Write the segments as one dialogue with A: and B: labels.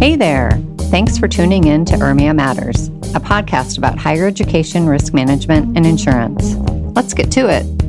A: Hey there. Thanks for tuning in to URMIA Matters, a podcast about higher education, risk management, and insurance. Let's get to it.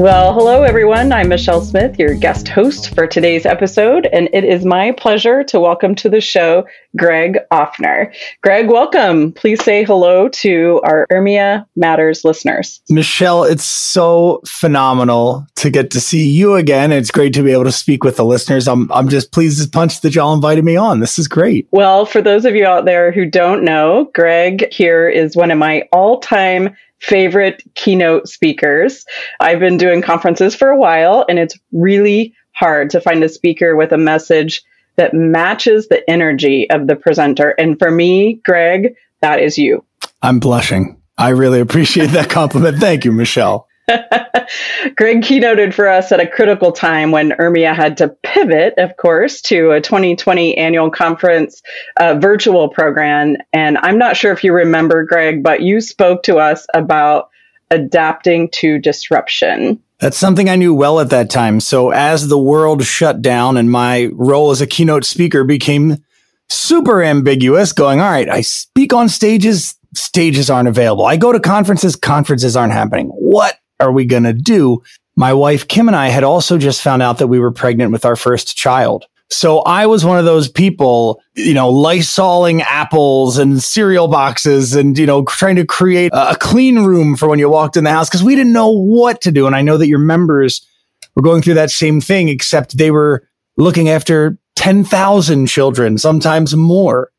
B: Well, hello, everyone. I'm Michelle Smith, your guest host for today's episode, and it is my pleasure to welcome to the show Greg Offner. Greg, welcome. Please say hello to our URMIA Matters listeners.
C: Michelle, it's so phenomenal to get to see you again. It's great to be able to speak with the listeners. I'm, I'm just pleased as punch that y'all invited me on. This is great.
B: Well, for those of you out there who don't know, Greg here is one of my all time favorite keynote speakers. I've been doing conferences for a while, and it's really hard to find a speaker with a message that matches the energy of the presenter. And for me, Greg, that is you.
C: I'm blushing. I really appreciate that compliment. Thank you, Michelle.
B: Greg keynoted for us at a critical time when URMIA had to pivot, of course, to a 2020 annual conference uh, virtual program. And I'm not sure if you remember, Greg, but you spoke to us about adapting to disruption.
C: That's something I knew well at that time. So as the world shut down and my role as a keynote speaker became super ambiguous, going, all right, I speak on stages, stages aren't available. I go to conferences, conferences aren't happening. What are we going to do? My wife, Kim, and I had also just found out that we were pregnant with our first child. So I was one of those people, you know, lysoling apples and cereal boxes and, you know, trying to create a clean room for when you walked in the house because we didn't know what to do. And I know that your members were going through that same thing, except they were looking after 10,000 children, sometimes more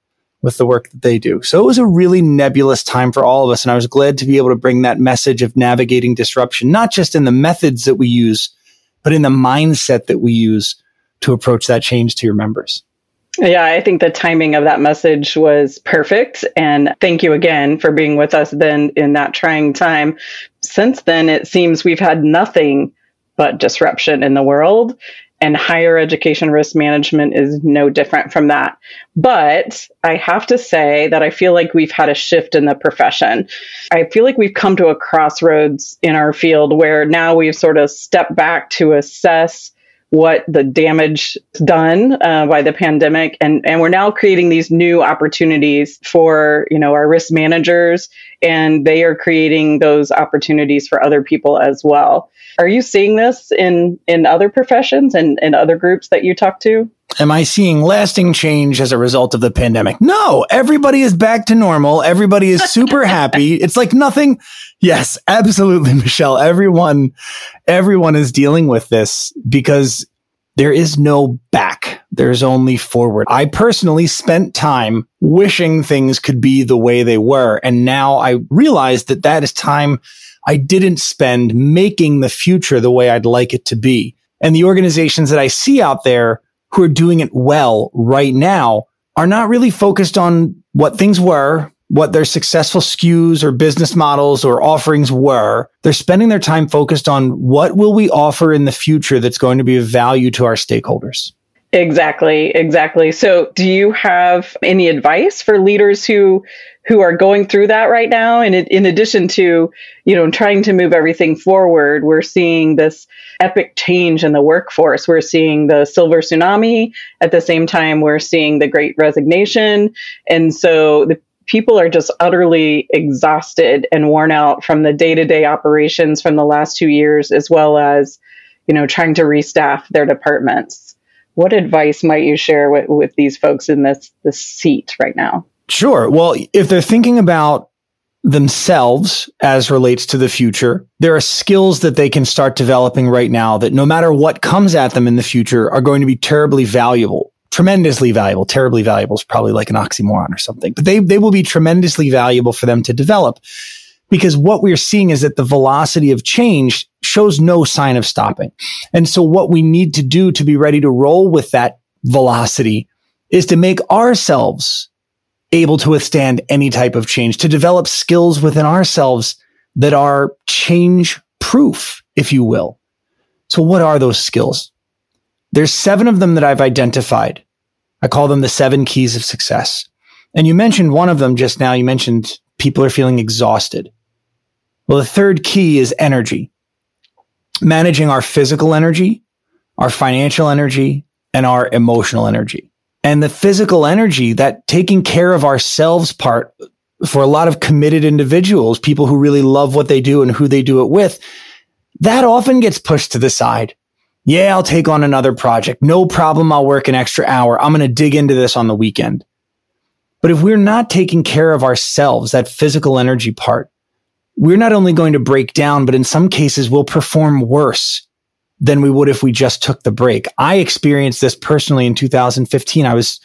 C: with the work that they do. So it was a really nebulous time for all of us. And I was glad to be able to bring that message of navigating disruption, not just in the methods that we use, but in the mindset that we use to approach that change to your members.
B: Yeah, I think the timing of that message was perfect. And thank you again for being with us then in that trying time. Since then, it seems we've had nothing but disruption in the world and higher education risk management is no different from that. But I have to say that I feel like we've had a shift in the profession. I feel like we've come to a crossroads in our field where now we've sort of stepped back to assess what the damage done uh, by the pandemic and and we're now creating these new opportunities for you know our risk managers and they are creating those opportunities for other people as well are you seeing this in in other professions and in other groups that you talk to?
C: Am I seeing lasting change as a result of the pandemic? No, everybody is back to normal. Everybody is super happy. It's like nothing. Yes, absolutely, Michelle. Everyone, everyone is dealing with this because there is no back. There's only forward. I personally spent time wishing things could be the way they were. And now I realize that that is time I didn't spend making the future the way I'd like it to be. And the organizations that I see out there who are doing it well right now are not really focused on what things were, what their successful SKUs or business models or offerings were. They're spending their time focused on what will we offer in the future that's going to be of value to our stakeholders.
B: Exactly, exactly. So, do you have any advice for leaders who who are going through that right now? And in addition to, you know, trying to move everything forward, we're seeing this epic change in the workforce. We're seeing the silver tsunami. At the same time, we're seeing the great resignation, and so the people are just utterly exhausted and worn out from the day to day operations from the last two years, as well as, you know, trying to restaff their departments what advice might you share with, with these folks in this this seat right now?
C: Sure. Well, if they're thinking about themselves as relates to the future, there are skills that they can start developing right now that no matter what comes at them in the future are going to be terribly valuable. Tremendously valuable. Terribly valuable is probably like an oxymoron or something, but they, they will be tremendously valuable for them to develop because what we're seeing is that the velocity of change shows no sign of stopping. And so what we need to do to be ready to roll with that velocity is to make ourselves able to withstand any type of change, to develop skills within ourselves that are change proof, if you will. So what are those skills? There's seven of them that I've identified. I call them the seven keys of success. And you mentioned one of them just now. You mentioned people are feeling exhausted. Well, the third key is energy, managing our physical energy, our financial energy, and our emotional energy. And the physical energy, that taking care of ourselves part for a lot of committed individuals, people who really love what they do and who they do it with, that often gets pushed to the side. Yeah, I'll take on another project. No problem. I'll work an extra hour. I'm going to dig into this on the weekend. But if we're not taking care of ourselves, that physical energy part, we're not only going to break down, but in some cases we'll perform worse than we would if we just took the break. I experienced this personally in 2015. I was,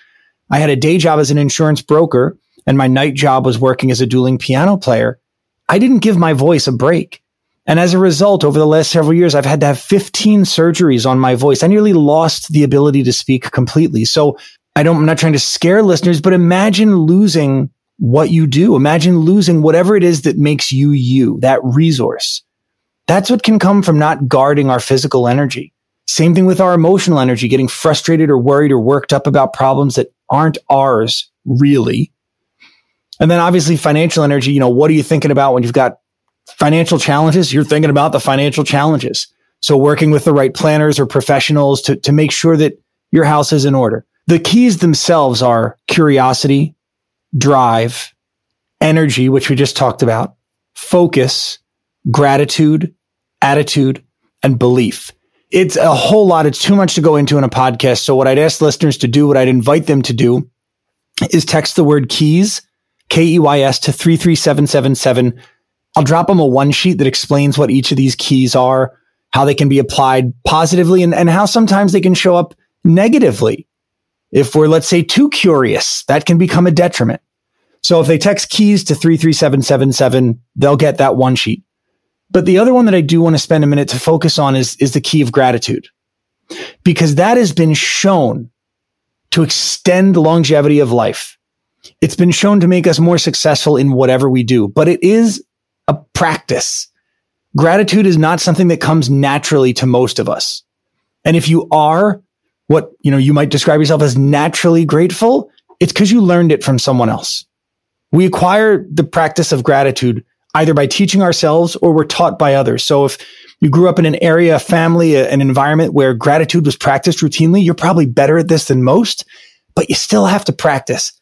C: I had a day job as an insurance broker and my night job was working as a dueling piano player. I didn't give my voice a break. And as a result, over the last several years, I've had to have 15 surgeries on my voice. I nearly lost the ability to speak completely. So I don't, I'm not trying to scare listeners, but imagine losing what you do. Imagine losing whatever it is that makes you you, that resource. That's what can come from not guarding our physical energy. Same thing with our emotional energy, getting frustrated or worried or worked up about problems that aren't ours, really. And then obviously financial energy, you know, what are you thinking about when you've got financial challenges? You're thinking about the financial challenges. So working with the right planners or professionals to, to make sure that your house is in order. The keys themselves are curiosity, drive, energy, which we just talked about, focus, gratitude, attitude, and belief. It's a whole lot. It's too much to go into in a podcast. So what I'd ask listeners to do, what I'd invite them to do is text the word keys, K E Y S to 33777. I'll drop them a one sheet that explains what each of these keys are, how they can be applied positively and, and how sometimes they can show up negatively. If we're, let's say, too curious, that can become a detriment. So if they text keys to 33777, they'll get that one sheet. But the other one that I do want to spend a minute to focus on is, is the key of gratitude because that has been shown to extend the longevity of life. It's been shown to make us more successful in whatever we do, but it is a practice. Gratitude is not something that comes naturally to most of us. And if you are what, you know, you might describe yourself as naturally grateful, it's because you learned it from someone else. We acquire the practice of gratitude either by teaching ourselves or we're taught by others. So if you grew up in an area, a family, a, an environment where gratitude was practiced routinely, you're probably better at this than most, but you still have to practice.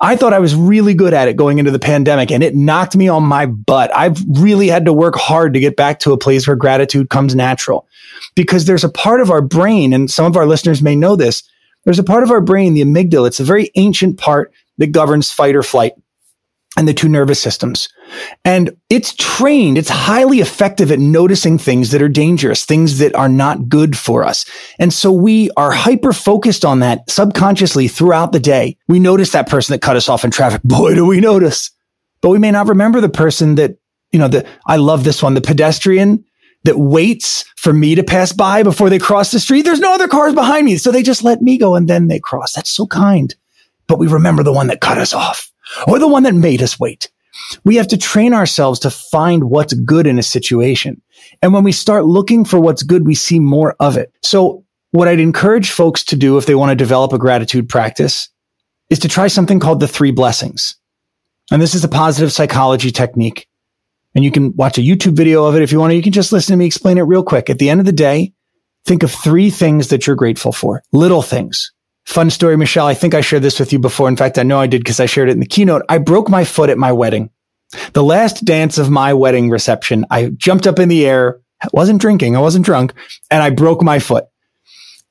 C: I thought I was really good at it going into the pandemic and it knocked me on my butt. I've really had to work hard to get back to a place where gratitude comes natural because there's a part of our brain, and some of our listeners may know this. There's a part of our brain, the amygdala. It's a very ancient part that governs fight or flight and the two nervous systems. And it's trained, it's highly effective at noticing things that are dangerous, things that are not good for us. And so we are hyper focused on that subconsciously throughout the day. We notice that person that cut us off in traffic. Boy, do we notice. But we may not remember the person that, you know, the, I love this one, the pedestrian that waits for me to pass by before they cross the street. There's no other cars behind me. So they just let me go and then they cross. That's so kind. But we remember the one that cut us off or the one that made us wait. We have to train ourselves to find what's good in a situation. And when we start looking for what's good, we see more of it. So what I'd encourage folks to do if they want to develop a gratitude practice is to try something called the three blessings. And this is a positive psychology technique. And you can watch a YouTube video of it if you want to. You can just listen to me explain it real quick. At the end of the day, think of three things that you're grateful for. Little things. Fun story, Michelle. I think I shared this with you before. In fact, I know I did because I shared it in the keynote. I broke my foot at my wedding. The last dance of my wedding reception, I jumped up in the air, wasn't drinking, I wasn't drunk, and I broke my foot.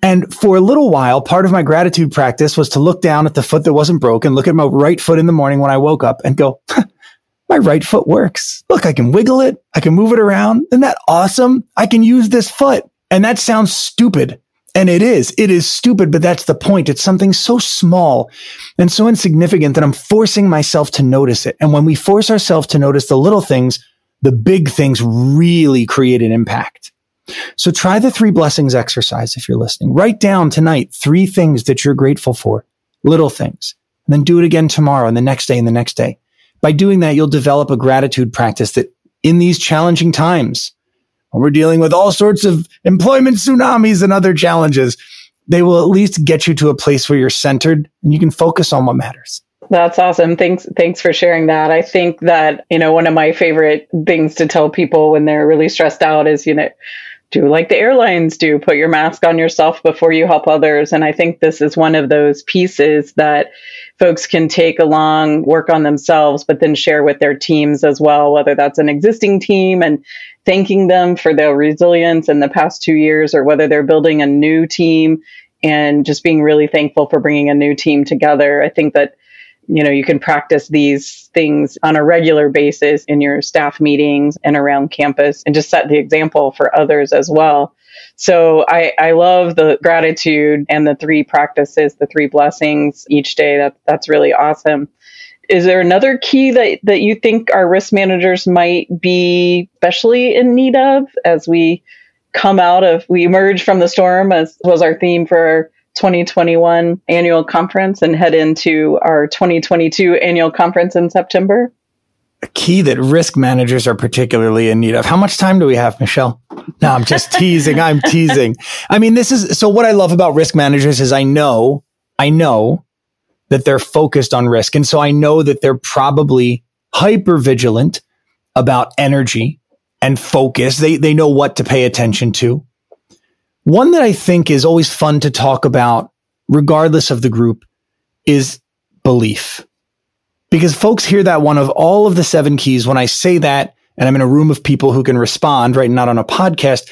C: And for a little while, part of my gratitude practice was to look down at the foot that wasn't broken, look at my right foot in the morning when I woke up and go, my right foot works. Look, I can wiggle it. I can move it around. Isn't that awesome? I can use this foot. And that sounds stupid. And it is, it is stupid, but that's the point. It's something so small and so insignificant that I'm forcing myself to notice it. And when we force ourselves to notice the little things, the big things really create an impact. So try the three blessings exercise if you're listening. Write down tonight three things that you're grateful for, little things, and then do it again tomorrow and the next day and the next day. By doing that, you'll develop a gratitude practice that in these challenging times, when we're dealing with all sorts of employment tsunamis and other challenges, they will at least get you to a place where you're centered and you can focus on what matters.
B: That's awesome. Thanks thanks for sharing that. I think that, you know, one of my favorite things to tell people when they're really stressed out is, you know, do like the airlines do put your mask on yourself before you help others and i think this is one of those pieces that folks can take along work on themselves but then share with their teams as well whether that's an existing team and thanking them for their resilience in the past two years or whether they're building a new team and just being really thankful for bringing a new team together i think that you know, you can practice these things on a regular basis in your staff meetings and around campus and just set the example for others as well. So I, I love the gratitude and the three practices, the three blessings each day. That, that's really awesome. Is there another key that, that you think our risk managers might be especially in need of as we come out of, we emerge from the storm, as was our theme for our 2021 annual conference and head into our 2022 annual conference in September?
C: A key that risk managers are particularly in need of. How much time do we have, Michelle? No, I'm just teasing. I'm teasing. I mean, this is so what I love about risk managers is I know, I know that they're focused on risk. And so I know that they're probably hyper vigilant about energy and focus. They, they know what to pay attention to. One that I think is always fun to talk about, regardless of the group, is belief. Because folks hear that one of all of the seven keys. When I say that, and I'm in a room of people who can respond, right? Not on a podcast,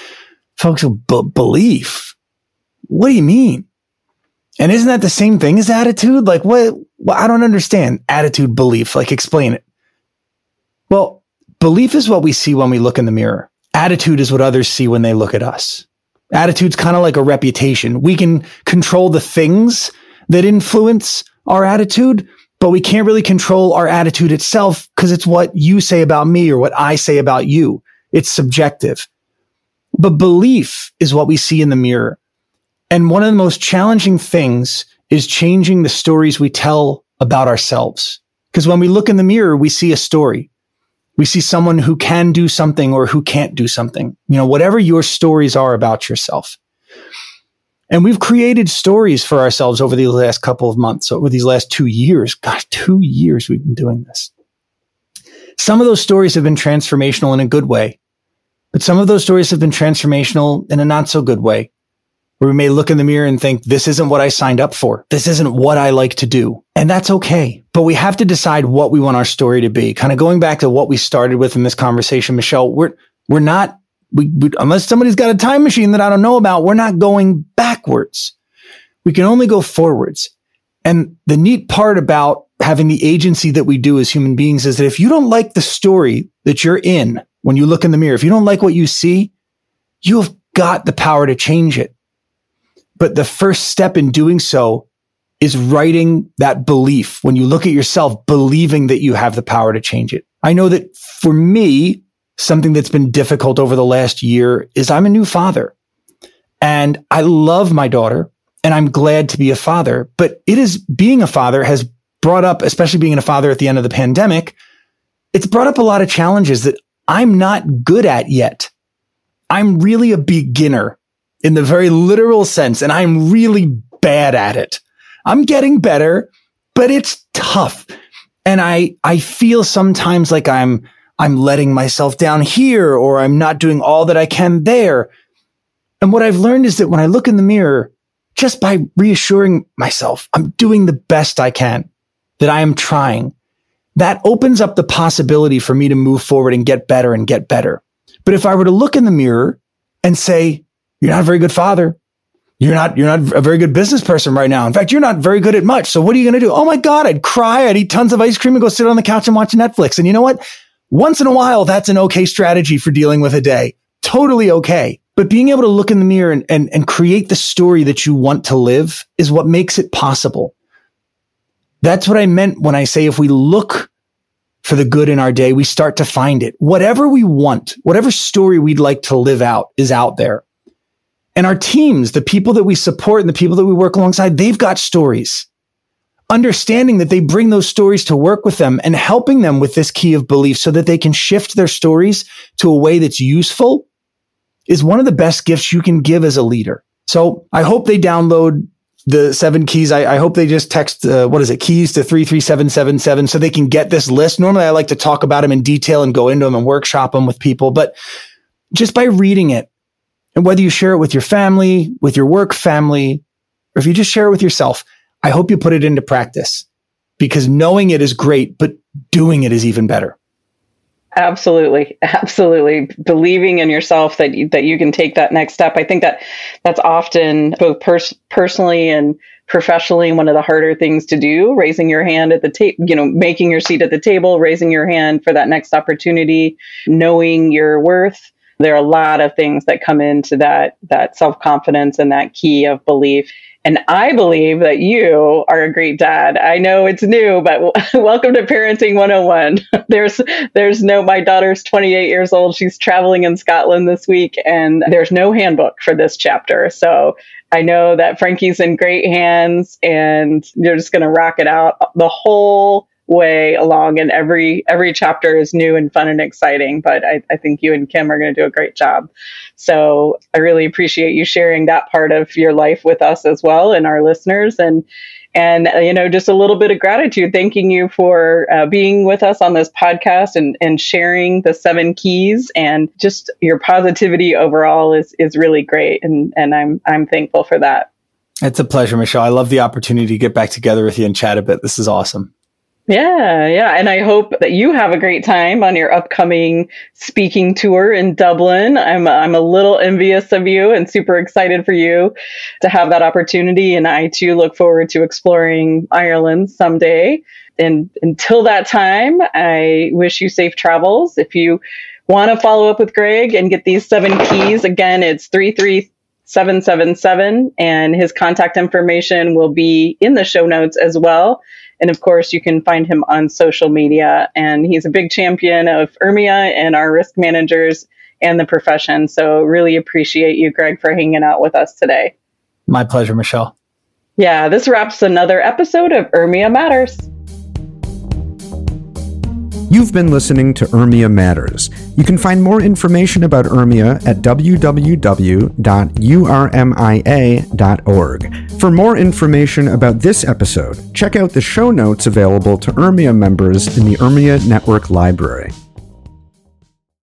C: folks b- belief. What do you mean? And isn't that the same thing as attitude? Like what? Well, I don't understand attitude, belief. Like explain it. Well, belief is what we see when we look in the mirror. Attitude is what others see when they look at us. Attitude's kind of like a reputation. We can control the things that influence our attitude, but we can't really control our attitude itself because it's what you say about me or what I say about you. It's subjective. But belief is what we see in the mirror. And one of the most challenging things is changing the stories we tell about ourselves. Because when we look in the mirror, we see a story we see someone who can do something or who can't do something. You know, whatever your stories are about yourself. And we've created stories for ourselves over the last couple of months, over these last two years. Gosh, two years we've been doing this. Some of those stories have been transformational in a good way, but some of those stories have been transformational in a not so good way where we may look in the mirror and think, this isn't what I signed up for. This isn't what I like to do. And that's okay. But we have to decide what we want our story to be. Kind of going back to what we started with in this conversation, Michelle, we're, we're not, we, we, unless somebody's got a time machine that I don't know about, we're not going backwards. We can only go forwards. And the neat part about having the agency that we do as human beings is that if you don't like the story that you're in when you look in the mirror, if you don't like what you see, you have got the power to change it. But the first step in doing so is writing that belief. When you look at yourself, believing that you have the power to change it. I know that for me, something that's been difficult over the last year is I'm a new father and I love my daughter and I'm glad to be a father, but it is being a father has brought up, especially being a father at the end of the pandemic, it's brought up a lot of challenges that I'm not good at yet. I'm really a beginner in the very literal sense, and I'm really bad at it. I'm getting better, but it's tough. And I, I feel sometimes like I'm, I'm letting myself down here or I'm not doing all that I can there. And what I've learned is that when I look in the mirror, just by reassuring myself, I'm doing the best I can, that I am trying, that opens up the possibility for me to move forward and get better and get better. But if I were to look in the mirror and say, you're not a very good father. You're not, you're not a very good business person right now. In fact, you're not very good at much. So what are you going to do? Oh my God, I'd cry. I'd eat tons of ice cream and go sit on the couch and watch Netflix. And you know what? Once in a while, that's an okay strategy for dealing with a day. Totally okay. But being able to look in the mirror and, and, and create the story that you want to live is what makes it possible. That's what I meant when I say if we look for the good in our day, we start to find it. Whatever we want, whatever story we'd like to live out is out there. And our teams, the people that we support and the people that we work alongside, they've got stories. Understanding that they bring those stories to work with them and helping them with this key of belief so that they can shift their stories to a way that's useful is one of the best gifts you can give as a leader. So I hope they download the seven keys. I, I hope they just text, uh, what is it, keys to 33777 so they can get this list. Normally I like to talk about them in detail and go into them and workshop them with people, but just by reading it, And whether you share it with your family, with your work family, or if you just share it with yourself, I hope you put it into practice because knowing it is great, but doing it is even better.
B: Absolutely, absolutely. Believing in yourself that you, that you can take that next step. I think that that's often both pers- personally and professionally one of the harder things to do. Raising your hand at the table, you know, making your seat at the table, raising your hand for that next opportunity, knowing your worth. There are a lot of things that come into that that self confidence and that key of belief. And I believe that you are a great dad. I know it's new, but welcome to Parenting 101. there's there's no my daughter's 28 years old. She's traveling in Scotland this week and there's no handbook for this chapter. So I know that Frankie's in great hands and you're just going to rock it out the whole way along and every every chapter is new and fun and exciting but I, I think you and kim are going to do a great job. So i really appreciate you sharing that part of your life with us as well and our listeners and and uh, you know just a little bit of gratitude thanking you for uh, being with us on this podcast and and sharing the seven keys and just your positivity overall is is really great and and i'm i'm thankful for that.
C: It's a pleasure michelle. I love the opportunity to get back together with you and chat a bit. This is awesome
B: yeah, yeah. And I hope that you have a great time on your upcoming speaking tour in Dublin. I'm I'm a little envious of you and super excited for you to have that opportunity. And I too look forward to exploring Ireland someday. And until that time, I wish you safe travels. If you want to follow up with Greg and get these seven keys, again, it's three three 777 and his contact information will be in the show notes as well. And of course, you can find him on social media. And he's a big champion of URMIA and our risk managers and the profession. So, really appreciate you, Greg, for hanging out with us today.
C: My pleasure, Michelle.
B: Yeah, this wraps another episode of URMIA Matters.
D: You've been listening to URMIA Matters. You can find more information about URMIA at www.urmia.org. For more information about this episode, check out the show notes available to URMIA members in the URMIA Network Library.